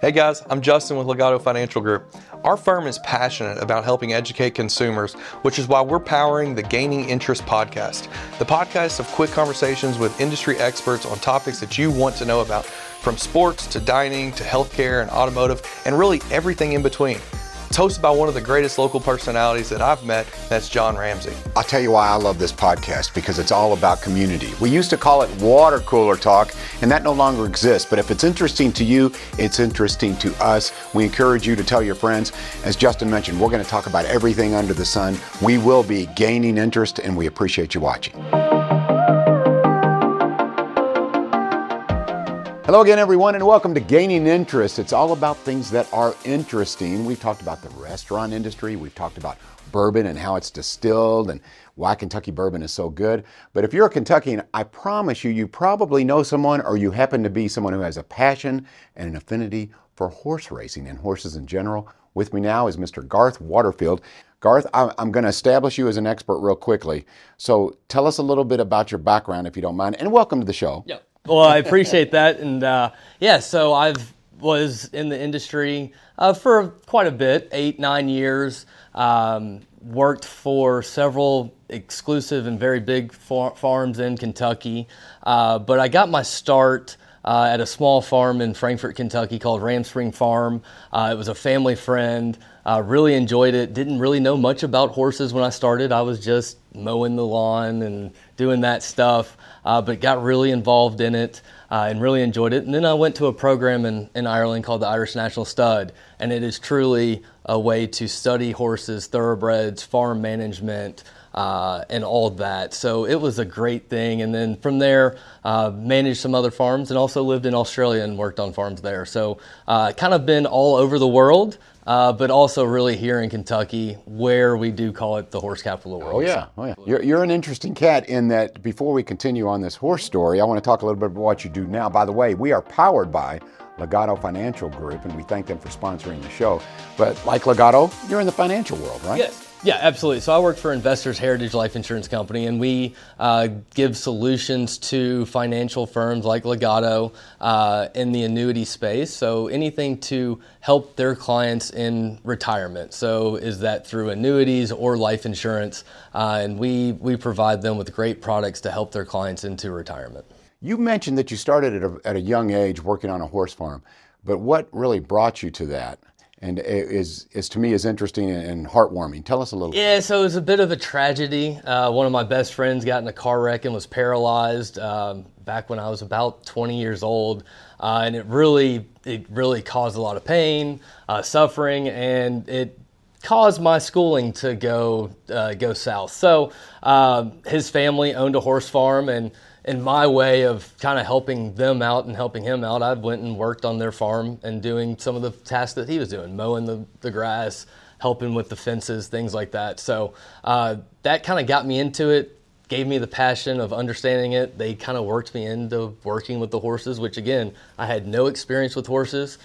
Hey guys, I'm Justin with Legato Financial Group. Our firm is passionate about helping educate consumers, which is why we're powering the Gaining Interest podcast. The podcast of quick conversations with industry experts on topics that you want to know about, from sports to dining to healthcare and automotive, and really everything in between. It's hosted by one of the greatest local personalities that I've met, that's John Ramsey. I'll tell you why I love this podcast because it's all about community. We used to call it water cooler talk, and that no longer exists. But if it's interesting to you, it's interesting to us. We encourage you to tell your friends. As Justin mentioned, we're going to talk about everything under the sun. We will be gaining interest, and we appreciate you watching. Hello again, everyone, and welcome to Gaining Interest. It's all about things that are interesting. We've talked about the restaurant industry, we've talked about bourbon and how it's distilled and why Kentucky bourbon is so good. But if you're a Kentuckian, I promise you, you probably know someone or you happen to be someone who has a passion and an affinity for horse racing and horses in general. With me now is Mr. Garth Waterfield. Garth, I'm going to establish you as an expert real quickly. So tell us a little bit about your background, if you don't mind, and welcome to the show. Yep. Well, I appreciate that, and uh, yeah, so I've was in the industry uh, for quite a bit, eight nine years. Um, worked for several exclusive and very big far- farms in Kentucky, uh, but I got my start. Uh, at a small farm in Frankfort, Kentucky called Ram Spring Farm. Uh, it was a family friend. Uh, really enjoyed it. Didn't really know much about horses when I started. I was just mowing the lawn and doing that stuff uh, but got really involved in it uh, and really enjoyed it. And then I went to a program in, in Ireland called the Irish National Stud, and it is truly a way to study horses, thoroughbreds, farm management. Uh, and all that. So it was a great thing. And then from there, uh, managed some other farms and also lived in Australia and worked on farms there. So uh, kind of been all over the world uh, but also really here in Kentucky, where we do call it the horse capital of the world. Oh yeah, oh yeah. You're, you're an interesting cat in that. Before we continue on this horse story, I want to talk a little bit about what you do now. By the way, we are powered by Legato Financial Group, and we thank them for sponsoring the show. But like Legato, you're in the financial world, right? Yes. Yeah, absolutely. So I work for Investors Heritage Life Insurance Company, and we uh, give solutions to financial firms like Legato uh, in the annuity space. So anything to help their clients in retirement. So is that through annuities or life insurance? Uh, and we we provide them with great products to help their clients into retirement. You mentioned that you started at a, at a young age working on a horse farm, but what really brought you to that? And is, is to me is interesting and heartwarming. Tell us a little. Yeah, so it was a bit of a tragedy. Uh, one of my best friends got in a car wreck and was paralyzed um, back when I was about 20 years old, uh, and it really it really caused a lot of pain, uh, suffering, and it caused my schooling to go uh, go south. So um, his family owned a horse farm and in my way of kind of helping them out and helping him out, I went and worked on their farm and doing some of the tasks that he was doing, mowing the, the grass, helping with the fences, things like that. So uh, that kind of got me into it, gave me the passion of understanding it. They kind of worked me into working with the horses, which again, I had no experience with horses.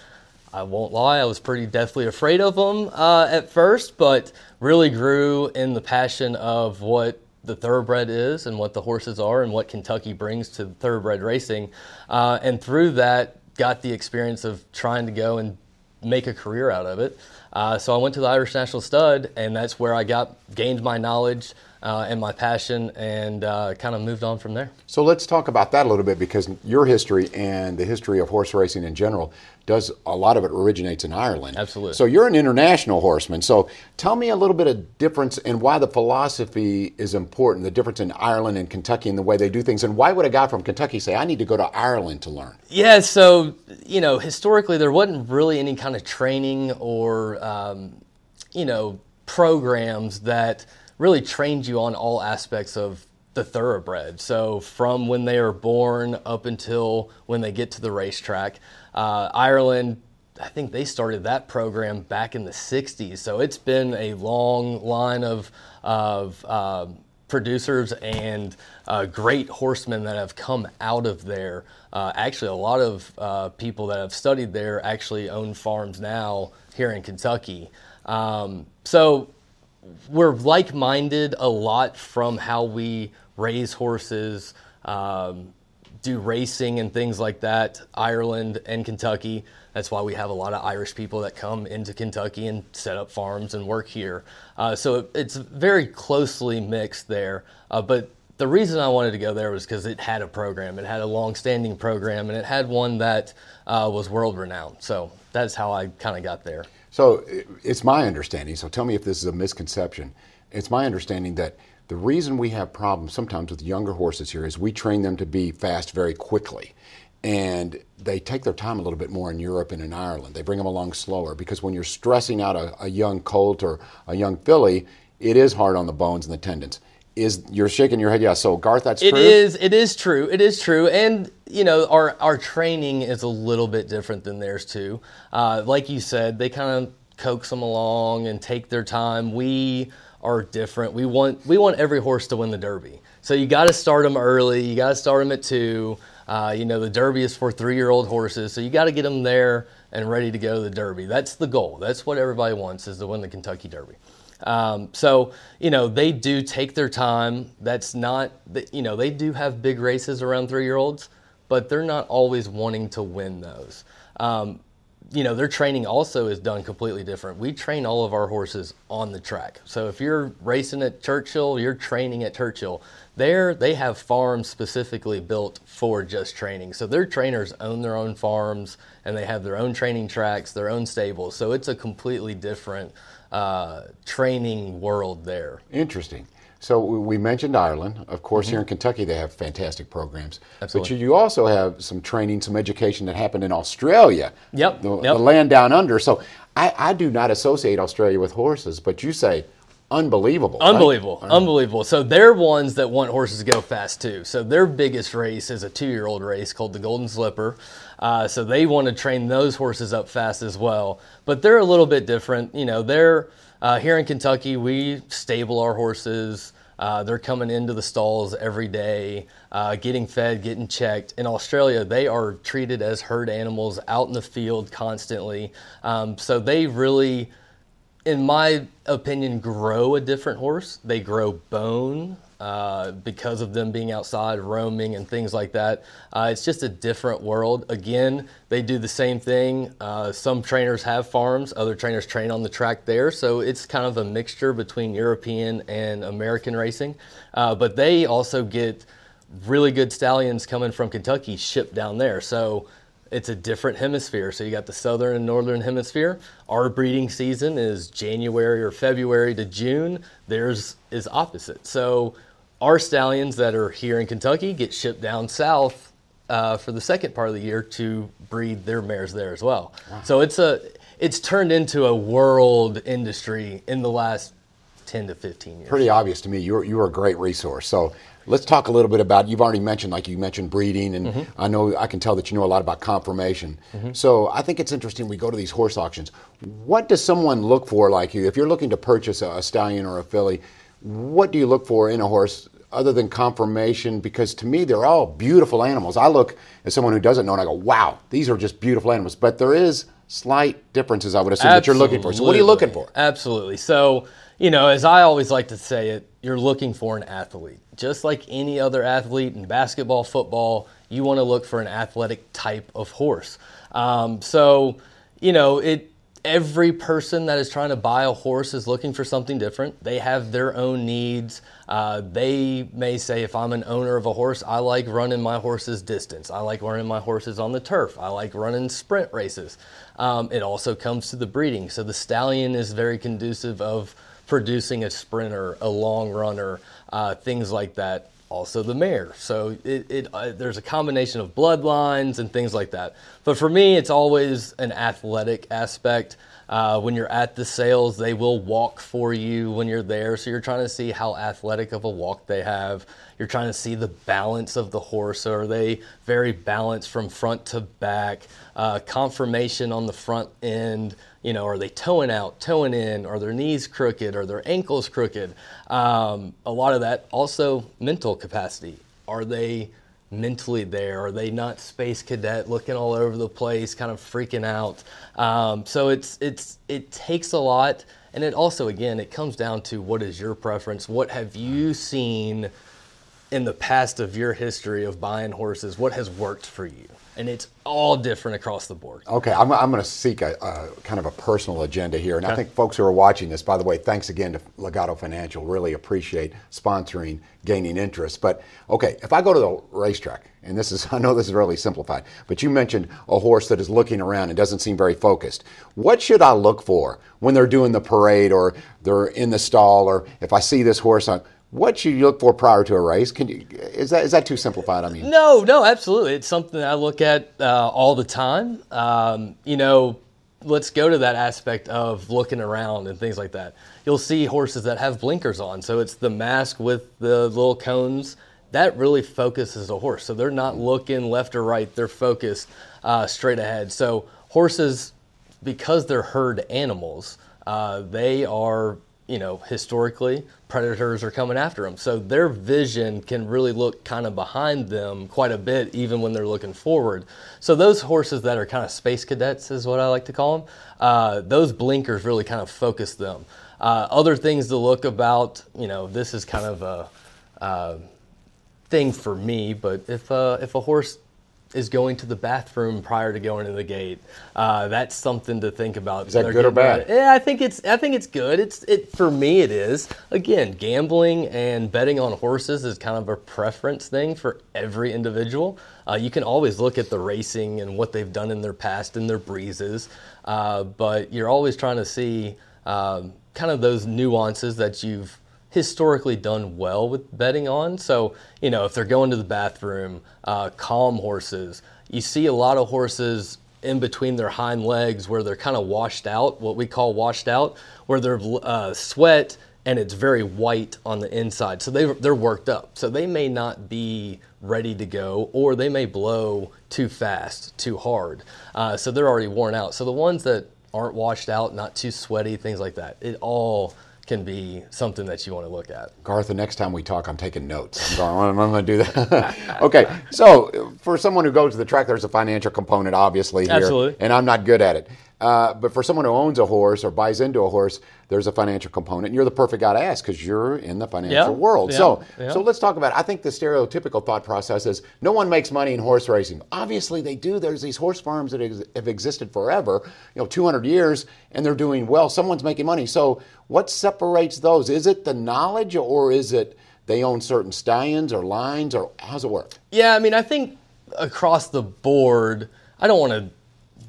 I won't lie, I was pretty deathly afraid of them uh, at first, but really grew in the passion of what the thoroughbred is and what the horses are and what Kentucky brings to thoroughbred racing. Uh, and through that, got the experience of trying to go and make a career out of it. Uh, so I went to the Irish National Stud, and that's where I got gained my knowledge uh, and my passion, and uh, kind of moved on from there. So let's talk about that a little bit because your history and the history of horse racing in general does a lot of it originates in Ireland. Absolutely. So you're an international horseman. So tell me a little bit of difference and why the philosophy is important. The difference in Ireland and Kentucky and the way they do things, and why would a guy from Kentucky say, "I need to go to Ireland to learn"? Yeah. So you know, historically there wasn't really any kind of training or um, you know programs that really trained you on all aspects of the thoroughbred. So from when they are born up until when they get to the racetrack. Uh, Ireland, I think they started that program back in the 60s. So it's been a long line of, of uh, producers and uh, great horsemen that have come out of there. Uh, actually, a lot of uh, people that have studied there actually own farms now here in Kentucky. Um, so we're like-minded a lot from how we raise horses, um, do racing and things like that, Ireland and Kentucky. That's why we have a lot of Irish people that come into Kentucky and set up farms and work here. Uh, so it, it's very closely mixed there. Uh, but the reason I wanted to go there was because it had a program. It had a long-standing program, and it had one that uh, was world-renowned. So that's how I kind of got there. So it's my understanding. So tell me if this is a misconception. It's my understanding that the reason we have problems sometimes with younger horses here is we train them to be fast very quickly and they take their time a little bit more in Europe and in Ireland. They bring them along slower because when you're stressing out a, a, young colt or a young filly, it is hard on the bones and the tendons. Is you're shaking your head? Yeah. So Garth, that's it true. It is. It is true. It is true. And you know, our our training is a little bit different than theirs too. Uh, like you said, they kind of coax them along and take their time. We are different. We want we want every horse to win the Derby. So you got to start them early. You got to start them at two. Uh, you know, the Derby is for three year old horses, so you got to get them there and ready to go to the Derby. That's the goal. That's what everybody wants is to win the Kentucky Derby. Um, so, you know, they do take their time. That's not, you know, they do have big races around three year olds, but they're not always wanting to win those. Um, you know, their training also is done completely different. We train all of our horses on the track. So if you're racing at Churchill, you're training at Churchill. There, they have farms specifically built for just training. So their trainers own their own farms and they have their own training tracks, their own stables. So it's a completely different uh, training world there. Interesting. So we mentioned Ireland. Of course, mm-hmm. here in Kentucky, they have fantastic programs. Absolutely. But you also have some training, some education that happened in Australia. Yep. The, yep. the land down under. So I, I, do not associate Australia with horses, but you say unbelievable. Unbelievable. Right? Unbelievable. So they're ones that want horses to go fast too. So their biggest race is a two year old race called the Golden Slipper. Uh, so they want to train those horses up fast as well. But they're a little bit different. You know, they're uh, here in Kentucky, we stable our horses. Uh, they're coming into the stalls every day, uh, getting fed, getting checked. In Australia, they are treated as herd animals out in the field constantly. Um, so they really, in my opinion, grow a different horse. They grow bone. Uh, because of them being outside roaming and things like that. Uh, it's just a different world. Again, they do the same thing. Uh, some trainers have farms, other trainers train on the track there. So it's kind of a mixture between European and American racing. Uh, but they also get really good stallions coming from Kentucky shipped down there. So it's a different hemisphere. So you got the southern and northern hemisphere. Our breeding season is January or February to June. Theirs is opposite. So our stallions that are here in Kentucky get shipped down south uh, for the second part of the year to breed their mares there as well. Wow. So it's a it's turned into a world industry in the last 10 to 15 years. Pretty obvious to me. You're, you're a great resource. So let's talk a little bit about, you've already mentioned, like you mentioned breeding, and mm-hmm. I know, I can tell that you know a lot about conformation. Mm-hmm. So I think it's interesting, we go to these horse auctions. What does someone look for, like you, if you're looking to purchase a, a stallion or a filly, what do you look for in a horse other than conformation? Because to me, they're all beautiful animals. I look at someone who doesn't know and I go, wow, these are just beautiful animals. But there is slight differences, I would assume, Absolutely. that you're looking for. So what are you looking for? Absolutely. So, you know, as I always like to say it, you're looking for an athlete. Just like any other athlete in basketball, football, you want to look for an athletic type of horse. Um, so, you know, it every person that is trying to buy a horse is looking for something different. They have their own needs. Uh, they may say, if I'm an owner of a horse, I like running my horses distance. I like running my horses on the turf. I like running sprint races. Um, it also comes to the breeding. So the stallion is very conducive of producing a sprinter, a long runner, uh, things like that also the mare. So it, it uh, there's a combination of bloodlines and things like that. But for me, it's always an athletic aspect. Uh, when you're at the sales, they will walk for you when you're there. So you're trying to see how athletic of a walk they have. You're trying to see the balance of the horse. Are they very balanced from front to back? Uh, conformation on the front end. You know, are they toeing out, toeing in? Are their knees crooked? Are their ankles crooked? Um, a lot of that also mental capacity. Are they mentally there? Are they not space cadet looking all over the place, kind of freaking out? Um, so it's it's it takes a lot, and it also again it comes down to what is your preference? What have you seen? in the past of your history of buying horses, what has worked for you? And it's all different across the board. Okay, I'm, I'm going to seek a, a, kind of a personal agenda here. And I think folks who are watching this, by the way, thanks again to Legato Financial. Really appreciate sponsoring Gaining Interest. But okay, if I go to the racetrack, and this is, I know this is really simplified, but you mentioned a horse that is looking around and doesn't seem very focused. What should I look for when they're doing the parade or they're in the stall, or if I see this horse on, what should you look for prior to a race? Can you is that is that too simplified? I mean, no, no, absolutely. It's something I look at uh, all the time. Um, you know, let's go to that aspect of looking around and things like that. You'll see horses that have blinkers on, so it's the mask with the little cones. That really focuses a horse, so they're not looking left or right; they're focused uh, straight ahead. So horses, because they're herd animals, uh, they are you know, historically, predators are coming after them. So their vision can really look kind of behind them quite a bit, even when they're looking forward. So those horses that are kind of space cadets, is what I like to call them, uh, those blinkers really kind of focus them. Uh, other things to look about, you know, this is kind of a uh, thing for me, but if, uh, if a horse is going to the bathroom prior to going to the gate. Uh, that's something to think about. Is that good or bad? Yeah, I think it's I think it's good. It's it for me it is. Again, gambling and betting on horses is kind of a preference thing for every individual. Uh, you can always look at the racing and what they've done in their past and their breezes, uh, but you're always trying to see um, kind of those nuances that you've historically done well with betting on. So, you know, if they're going to the bathroom, uh, calm horses, you see a lot of horses in between their hind legs where they're kind of washed out, what we call washed out, where they're uh, sweat and it's very white on the inside. So they, they're worked up. So they may not be ready to go or they may blow too fast, too hard. Uh, so they're already worn out. So the ones that aren't washed out, not too sweaty, things like that, it all can be something that you want to look at. Garth, the next time we talk, I'm taking notes. I'm going, I'm going to do that. okay, so for someone who goes to the track, there's a financial component, obviously, here. Absolutely. And I'm not good at it. Uh, but for someone who owns a horse or buys into a horse, there's a financial component. And you're the perfect guy to ask because you're in the financial yeah, world. yeah, so, yeah. so let's talk about. It. I think the stereotypical thought process is no one makes money in horse racing. Obviously, they do. There's these horse farms that ex- have existed forever, you know, 200 years, and they're doing well. Someone's making money. So, what separates those? Is it the knowledge, or is it they own certain stallions or lines, or how's it work? Yeah, I mean, I think across the board, I don't want to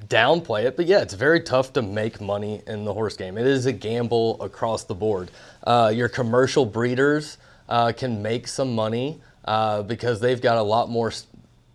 downplay it, but yeah, it's very tough to make money in the horse game. It is a gamble across the board. Uh, your commercial breeders uh, can make some money uh, because they've got a lot more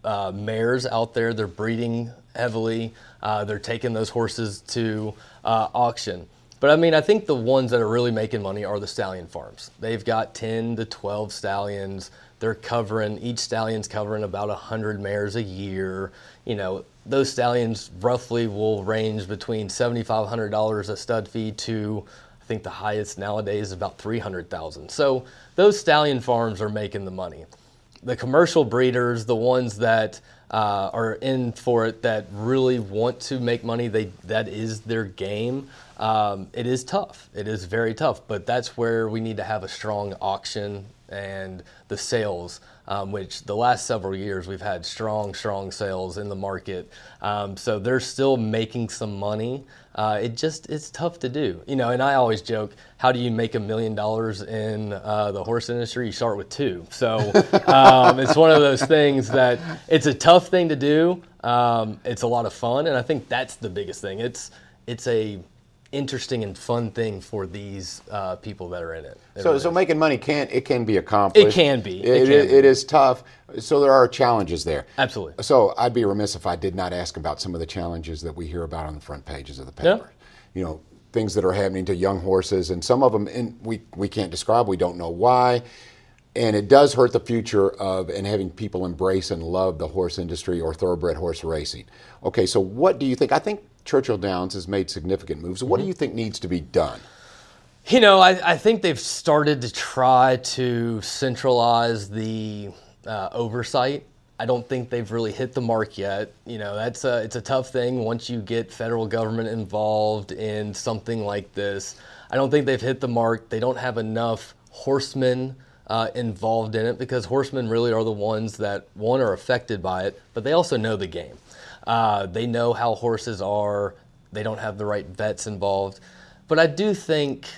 uh, mares out there. They're breeding heavily. Uh, they're taking those horses to uh, auction. But I mean, I think the ones that are really making money are the stallion farms. They've got 10 to 12 stallions. They're covering, each stallion's covering about 100 mares a year. You know, those stallions roughly will range between $7,500 a stud fee to I think the highest nowadays is about 300,000. So those stallion farms are making the money. The commercial breeders, the ones that uh, are in for it that really want to make money, they that is their game. Um, it is tough. It is very tough, but that's where we need to have a strong auction and the sales, um, which the last several years we've had strong, strong sales in the market. Um, so they're still making some money. Uh, it just it's tough to do, you know. And I always joke, how do you make a million dollars in uh, the horse industry? You start with two. So um, it's one of those things that it's a tough thing to do. Um, it's a lot of fun, and I think that's the biggest thing. It's it's a interesting and fun thing for these uh, people that are in it. it so, really so making money can it can be accomplished. It can be. It, It can it- be. it is tough. So there are challenges there. Absolutely. So I'd be remiss if I did not ask about some of the challenges that we hear about on the front pages of the paper. You know, things that are happening to young horses, and some of them and we we can't describe. We don't know why. And it does hurt the future of and having people embrace and love the horse industry or thoroughbred horse racing. Okay, so what do you think? I think Churchill Downs has made significant moves. What do you think needs to be done? You know, I, I think they've started to try to centralize the uh, oversight. I don't think they've really hit the mark yet. You know, that's a, it's a tough thing once you get federal government involved in something like this. I don't think they've hit the mark. They don't have enough horsemen uh, involved in it because horsemen really are the ones that one are affected by it, but they also know the game. Uh, they know how horses are. They don't have the right vets involved, but I do think.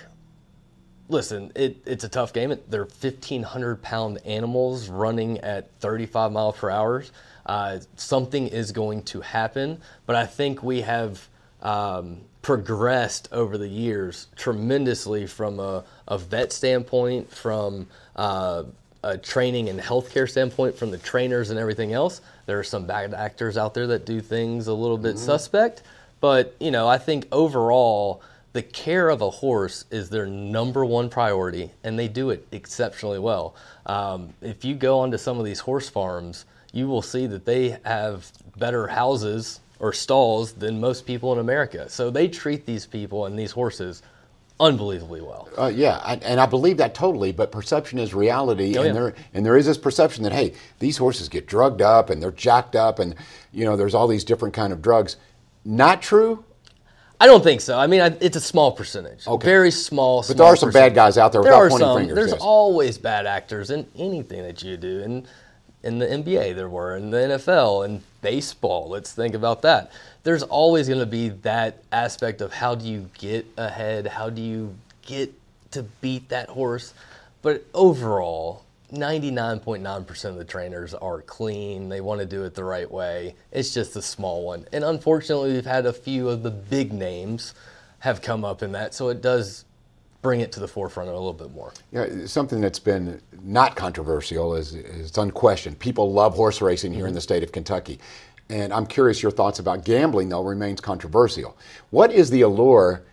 Listen, it, it's a tough game. They're 1,500 pound animals running at 35 miles per hour. Uh, something is going to happen, but I think we have um, progressed over the years tremendously from a, a vet standpoint, from uh, a training and healthcare standpoint, from the trainers and everything else. There are some bad actors out there that do things a little bit mm-hmm. suspect, but you know, I think overall the care of a horse is their number one priority, and they do it exceptionally well. Um, if you go onto some of these horse farms, you will see that they have better houses or stalls than most people in America. So they treat these people and these horses unbelievably well. Uh, yeah, I, and I believe that totally. But perception is reality, oh, and yeah. there and there is this perception that hey, these horses get drugged up and they're jacked up, and you know there's all these different kind of drugs. Not true. I don't think so. I mean, I, it's a small percentage. Okay. Very small. But there are some percentage. bad guys out there. There are some. Fingers, there's yes. always bad actors in anything that you do, and in the NBA there were, in the NFL, and baseball. Let's think about that. There's always going to be that aspect of how do you get ahead? How do you get to beat that horse? But overall, 99.9% of the trainers are clean. They want to do it the right way. It's just a small one. And unfortunately, we've had a few of the big names have come up in that. So it does bring it to the forefront a little bit more. Yeah, something that's been not controversial is, is it's unquestioned. People love horse racing here mm-hmm. in the state of Kentucky. And I'm curious your thoughts about gambling, though, remains controversial. What is the allure?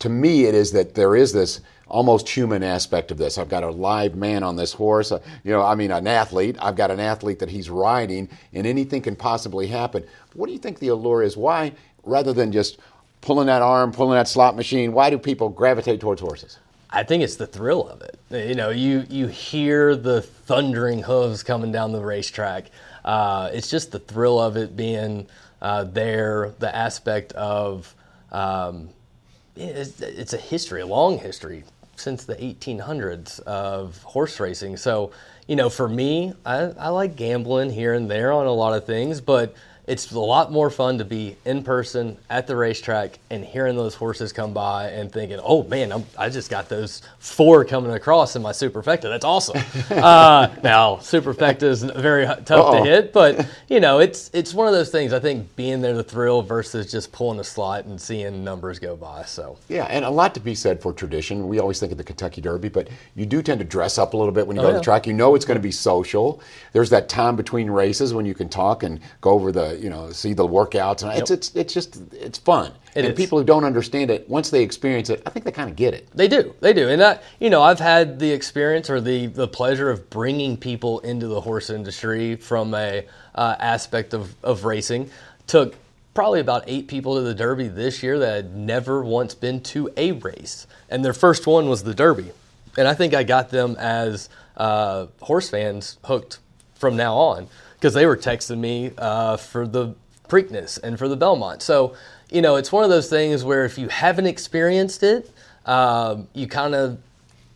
To me, it is that there is this almost human aspect of this. I've got a live man on this horse. Uh, you know, I mean, an athlete. I've got an athlete that he's riding, and anything can possibly happen. What do you think the allure is? Why, rather than just pulling that arm, pulling that slot machine? Why do people gravitate towards horses? I think it's the thrill of it. You know, you you hear the thundering hooves coming down the racetrack. Uh, it's just the thrill of it being uh, there. The aspect of um, it's, it's, a history, a long history since the 1800s of horse racing. So, you know, for me, I, I like gambling here and there on a lot of things, but it's a lot more fun to be in person at the racetrack and hearing those horses come by and thinking, "Oh man, I'm, i just got those four coming across in my superfecta. That's awesome." uh, now, superfecta is very tough Uh-oh. to hit, but you know, it's it's one of those things. I think being there, the thrill versus just pulling a slot and seeing numbers go by. So yeah, and a lot to be said for tradition. We always think of the Kentucky Derby, but you do tend to dress up a little bit when you oh, go yeah. to the track. You know it's going to be social. There's that time between races when you can talk and go over the you know see the workouts and yep. it's it's it's just it's fun. It and is. people who don't understand it once they experience it, I think they kind of get it. They do, they do, and I you know I've had the experience or the the pleasure of bringing people into the horse industry from a uh, aspect of of racing. Took probably about eight people to the Derby this year that had never once been to a race, and their first one was the Derby, and I think I got them as uh, horse fans hooked from now on because they were texting me uh, for the Preakness and for the Belmont. So, you know, it's one of those things where if you haven't experienced it, uh, you kind of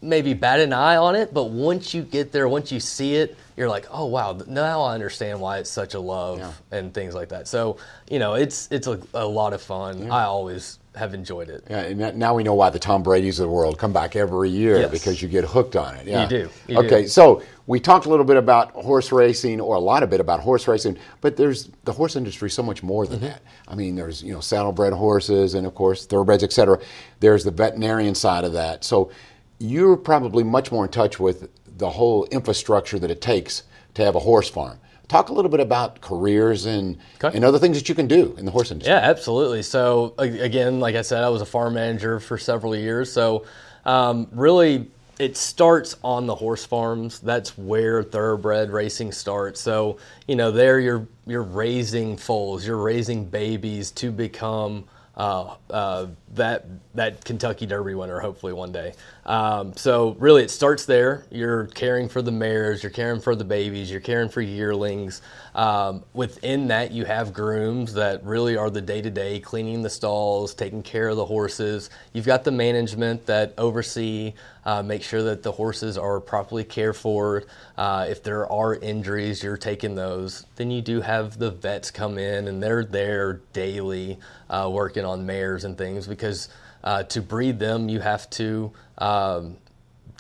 maybe bat an eye on it, but once you get there, once you see it, you're like, oh wow, now I understand why it's such a love yeah. and things like that. So, you know, it's it's a, a lot of fun. Yeah. I always have enjoyed it. Yeah, and now we know why the Tom Brady's of the world come back every year yes. because you get hooked on it. Yeah. You do. You okay, do. so we talked a little bit about horse racing, or a lot of bit about horse racing, but there's the horse industry so much more than mm-hmm. that. I mean, there's you know saddlebred horses, and of course thoroughbreds, etc. There's the veterinarian side of that. So you're probably much more in touch with the whole infrastructure that it takes to have a horse farm. Talk a little bit about careers and okay. and other things that you can do in the horse industry. Yeah, absolutely. So again, like I said, I was a farm manager for several years. So um, really, it starts on the horse farms. That's where thoroughbred racing starts. So you know, there you're you're raising foals, you're raising babies to become uh, uh, that that Kentucky Derby winner, hopefully one day. Um, so really, it starts there. You're caring for the mares, you're caring for the babies, you're caring for yearlings. Um, within that, you have grooms that really are the day to day cleaning the stalls, taking care of the horses. You've got the management that oversee, uh, make sure that the horses are properly cared for. Uh, if there are injuries, you're taking those. Then you do have the vets come in, and they're there daily uh, working on mares and things because uh, to breed them, you have to. Um,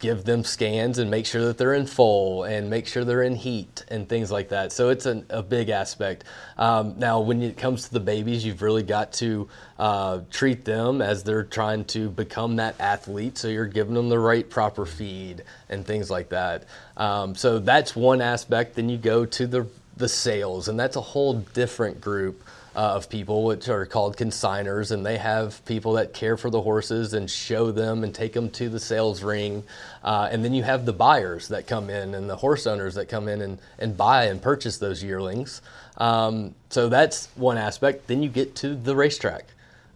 give them scans and make sure that they're in full and make sure they're in heat and things like that. So it's an, a big aspect. Um, now, when it comes to the babies, you've really got to uh, treat them as they're trying to become that athlete. So you're giving them the right proper feed and things like that. Um, so that's one aspect. Then you go to the the sales, and that's a whole different group uh, of people, which are called consigners, and they have people that care for the horses and show them and take them to the sales ring. Uh, and then you have the buyers that come in and the horse owners that come in and, and buy and purchase those yearlings. Um, so that's one aspect. Then you get to the racetrack.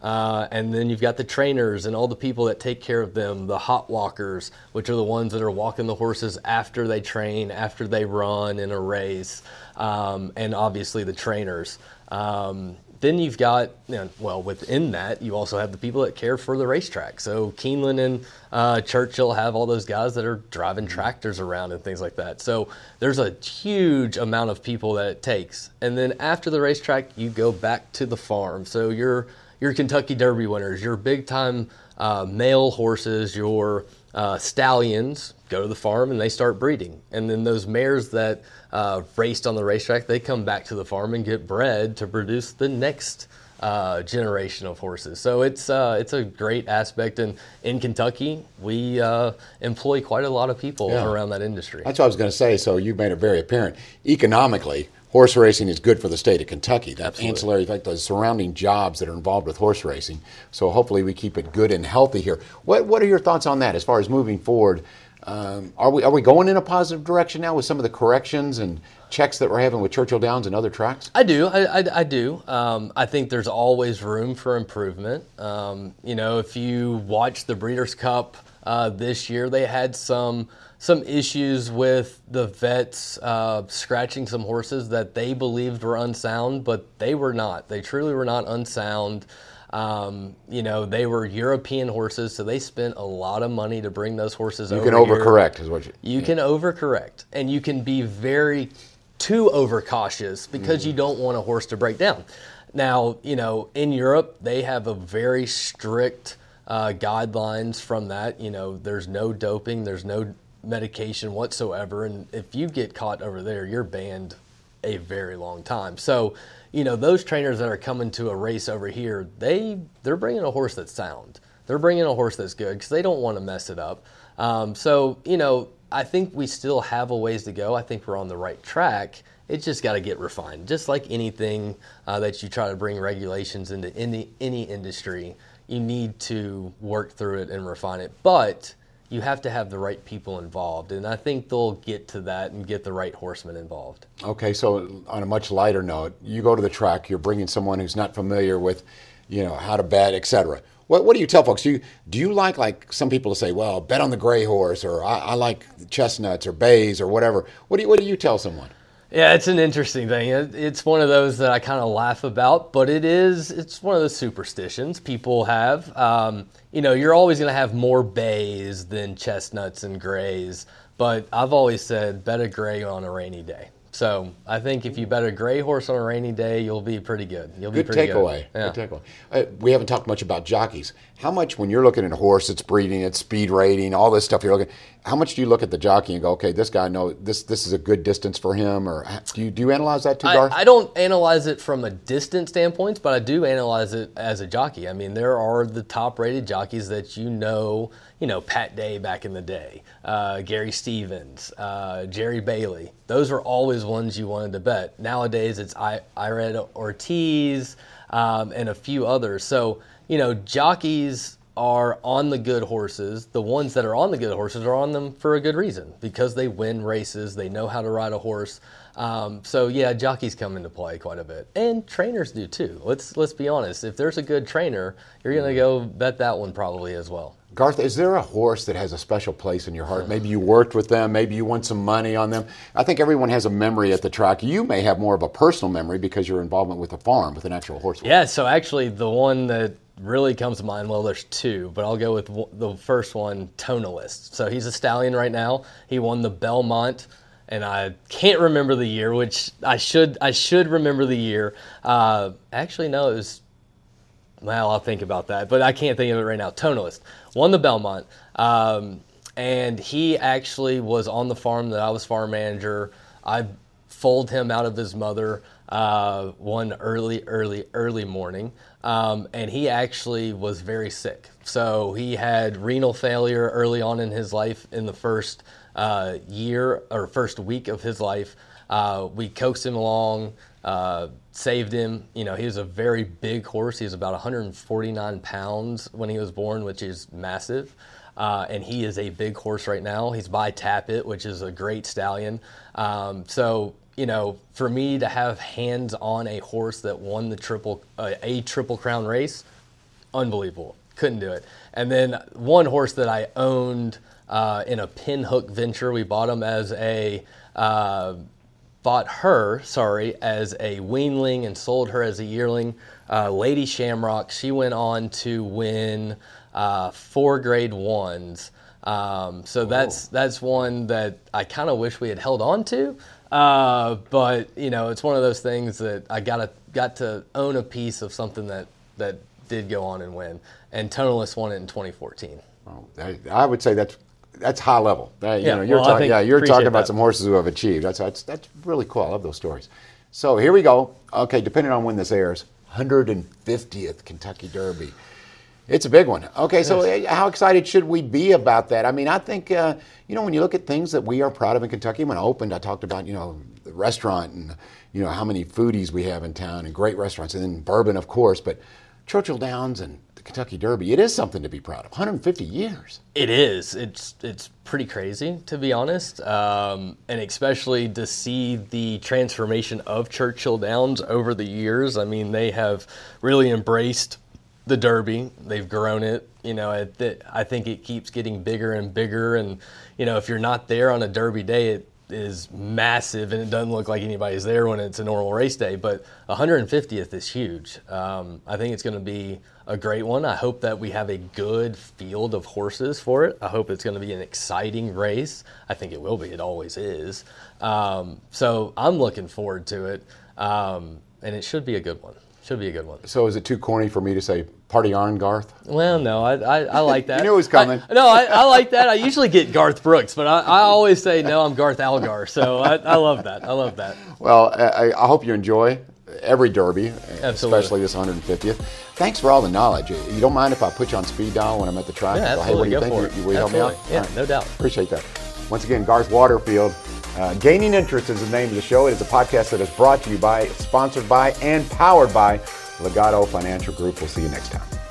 Uh, and then you've got the trainers and all the people that take care of them, the hot walkers, which are the ones that are walking the horses after they train, after they run in a race, um, and obviously the trainers. Um, then you've got, you know, well, within that, you also have the people that care for the racetrack. So Keeneland and uh, Churchill have all those guys that are driving tractors around and things like that. So there's a huge amount of people that it takes. And then after the racetrack, you go back to the farm. So your your Kentucky Derby winners, your big time uh, male horses, your uh, stallions go to the farm and they start breeding. And then those mares that uh, raced on the racetrack, they come back to the farm and get bred to produce the next uh, generation of horses. So it's uh, it's a great aspect. And in Kentucky, we uh, employ quite a lot of people yeah. around that industry. That's what I was going to say. So you've made it very apparent. Economically, horse racing is good for the state of Kentucky. That Absolutely. ancillary effect, those surrounding jobs that are involved with horse racing. So hopefully we keep it good and healthy here. What What are your thoughts on that as far as moving forward? Um, are we are we going in a positive direction now with some of the corrections and checks that we're having with Churchill Downs and other tracks? I do, I, I, I do. Um, I think there's always room for improvement. Um, you know, if you watch the Breeders' Cup uh, this year, they had some some issues with the vets uh, scratching some horses that they believed were unsound, but they were not. They truly were not unsound. Um, you know, they were European horses, so they spent a lot of money to bring those horses you over. You can overcorrect, is what you. You yeah. can overcorrect, and you can be very too overcautious because mm. you don't want a horse to break down. Now, you know, in Europe, they have a very strict uh, guidelines from that. You know, there's no doping, there's no medication whatsoever, and if you get caught over there, you're banned a very long time. So you know, those trainers that are coming to a race over here, they they're bringing a horse that's sound. They're bringing a horse that's good because they don't want to mess it up. Um, so you know, I think we still have a ways to go. I think we're on the right track. It's just got to get refined. Just like anything uh, that you try to bring regulations into any any industry, you need to work through it and refine it. But you have to have the right people involved. And I think they'll get to that and get the right horsemen involved. Okay, so on a much lighter note, you go to the track, you're bringing someone who's not familiar with, you know, how to bet, etc. What, what do you tell folks? Do you, do you like, like some people to say, well, bet on the gray horse, or I, I like chestnuts or bays or whatever? What do you, what do you tell someone? Yeah, it's an interesting thing. It's one of those that I kind of laugh about, but it is. It's one of the superstitions people have. Um, you know, you're always going to have more bays than chestnuts and grays, but I've always said bet a gray on a rainy day. So I think if you bet a gray horse on a rainy day, you'll be pretty good. You'll good be pretty takeaway. good. Yeah. Good takeaway. Uh, we haven't talked much about jockeys. How much, when you're looking at a horse, it's breeding, it's speed rating, all this stuff you're looking, how much do you look at the jockey and go, okay, this guy know this this is a good distance for him, or do you do you analyze that too, Garth? I, I don't analyze it from a distance standpoint, but I do analyze it as a jockey. I mean, there are the top rated jockeys that you know, you know, Pat Day back in the day, uh, Gary Stevens, uh, Jerry Bailey. Those were always ones you wanted to bet. Nowadays, it's I Irad Ortiz um, and a few others. So you know, jockeys are on the good horses, the ones that are on the good horses are on them for a good reason because they win races, they know how to ride a horse. Um, so yeah, jockeys come into play quite a bit, and trainers do too. Let's let's be honest. If there's a good trainer, you're gonna go bet that one probably as well. Garth, is there a horse that has a special place in your heart? Maybe you worked with them, maybe you won some money on them. I think everyone has a memory at the track. You may have more of a personal memory because your involvement with the farm, with an actual horse. Yeah, so actually, the one that really comes to mind, well, there's two, but I'll go with the first one, Tonalist. So he's a stallion right now. He won the Belmont and I can't remember the year, which I should I should remember the year. Uh, actually, no, it was well, I'll think about that, but I can't think of it right now. Tonalist won the Belmont, um, and he actually was on the farm that I was farm manager. I foaled him out of his mother uh, one early, early, early morning, um, and he actually was very sick. So he had renal failure early on in his life in the first uh, year or first week of his life. Uh, we coaxed him along, uh, saved him. You know, he was a very big horse. He was about 149 pounds when he was born, which is massive. Uh, and he is a big horse right now. He's by Tapit, which is a great stallion. Um, so, you know, for me to have hands on a horse that won the triple, uh, a triple crown race, unbelievable. Couldn't do it. And then one horse that I owned uh, in a pinhook venture. We bought him as a uh, bought her, sorry, as a weanling and sold her as a yearling. Uh, Lady Shamrock, she went on to win uh, four grade ones. Um, so that's that's one that I kind of wish we had held on to. Uh, but you know, it's one of those things that I got to got to own a piece of something that that did go on and win. And Tonalist won it in 2014. Well, I, I would say that's that's high level. That, you yeah, know, you're well, talking. Yeah, you're talking about that. some horses who have achieved. That's, that's that's really cool. I love those stories. So here we go. Okay, depending on when this airs, 150th Kentucky Derby. It's a big one. Okay, so yes. how excited should we be about that? I mean, I think uh, you know when you look at things that we are proud of in Kentucky. When I opened, I talked about you know the restaurant and you know how many foodies we have in town and great restaurants, and then bourbon, of course, but Churchill Downs and the Kentucky Derby. It is something to be proud of. 150 years. It is. It's it's pretty crazy to be honest, um, and especially to see the transformation of Churchill Downs over the years. I mean, they have really embraced the Derby. They've grown it. You know, I think it keeps getting bigger and bigger. And you know, if you're not there on a Derby day, it is massive and it doesn't look like anybody's there when it's a normal race day. But 150th is huge. Um, I think it's going to be a great one. I hope that we have a good field of horses for it. I hope it's going to be an exciting race. I think it will be. It always is. Um, so I'm looking forward to it. Um, and it should be a good one. Should be a good one. So is it too corny for me to say party on Garth? Well, no, I, I, I like that. you knew it was coming. I, no, I, I, like that. I usually get Garth Brooks, but I, I always say no. I'm Garth Algar, so I, I love that. I love that. Well, I, I hope you enjoy every Derby, Absolutely. especially this 150th. Thanks for all the knowledge. You don't mind if I put you on speed dial when I'm at the track? Yeah, hey, what do you Go think? For it. Will you help me out? Yeah, right. no doubt. Appreciate that. Once again, Garth Waterfield. Uh, Gaining Interest is the name of the show. It is a podcast that is brought to you by, sponsored by, and powered by Legato Financial Group. We'll see you next time.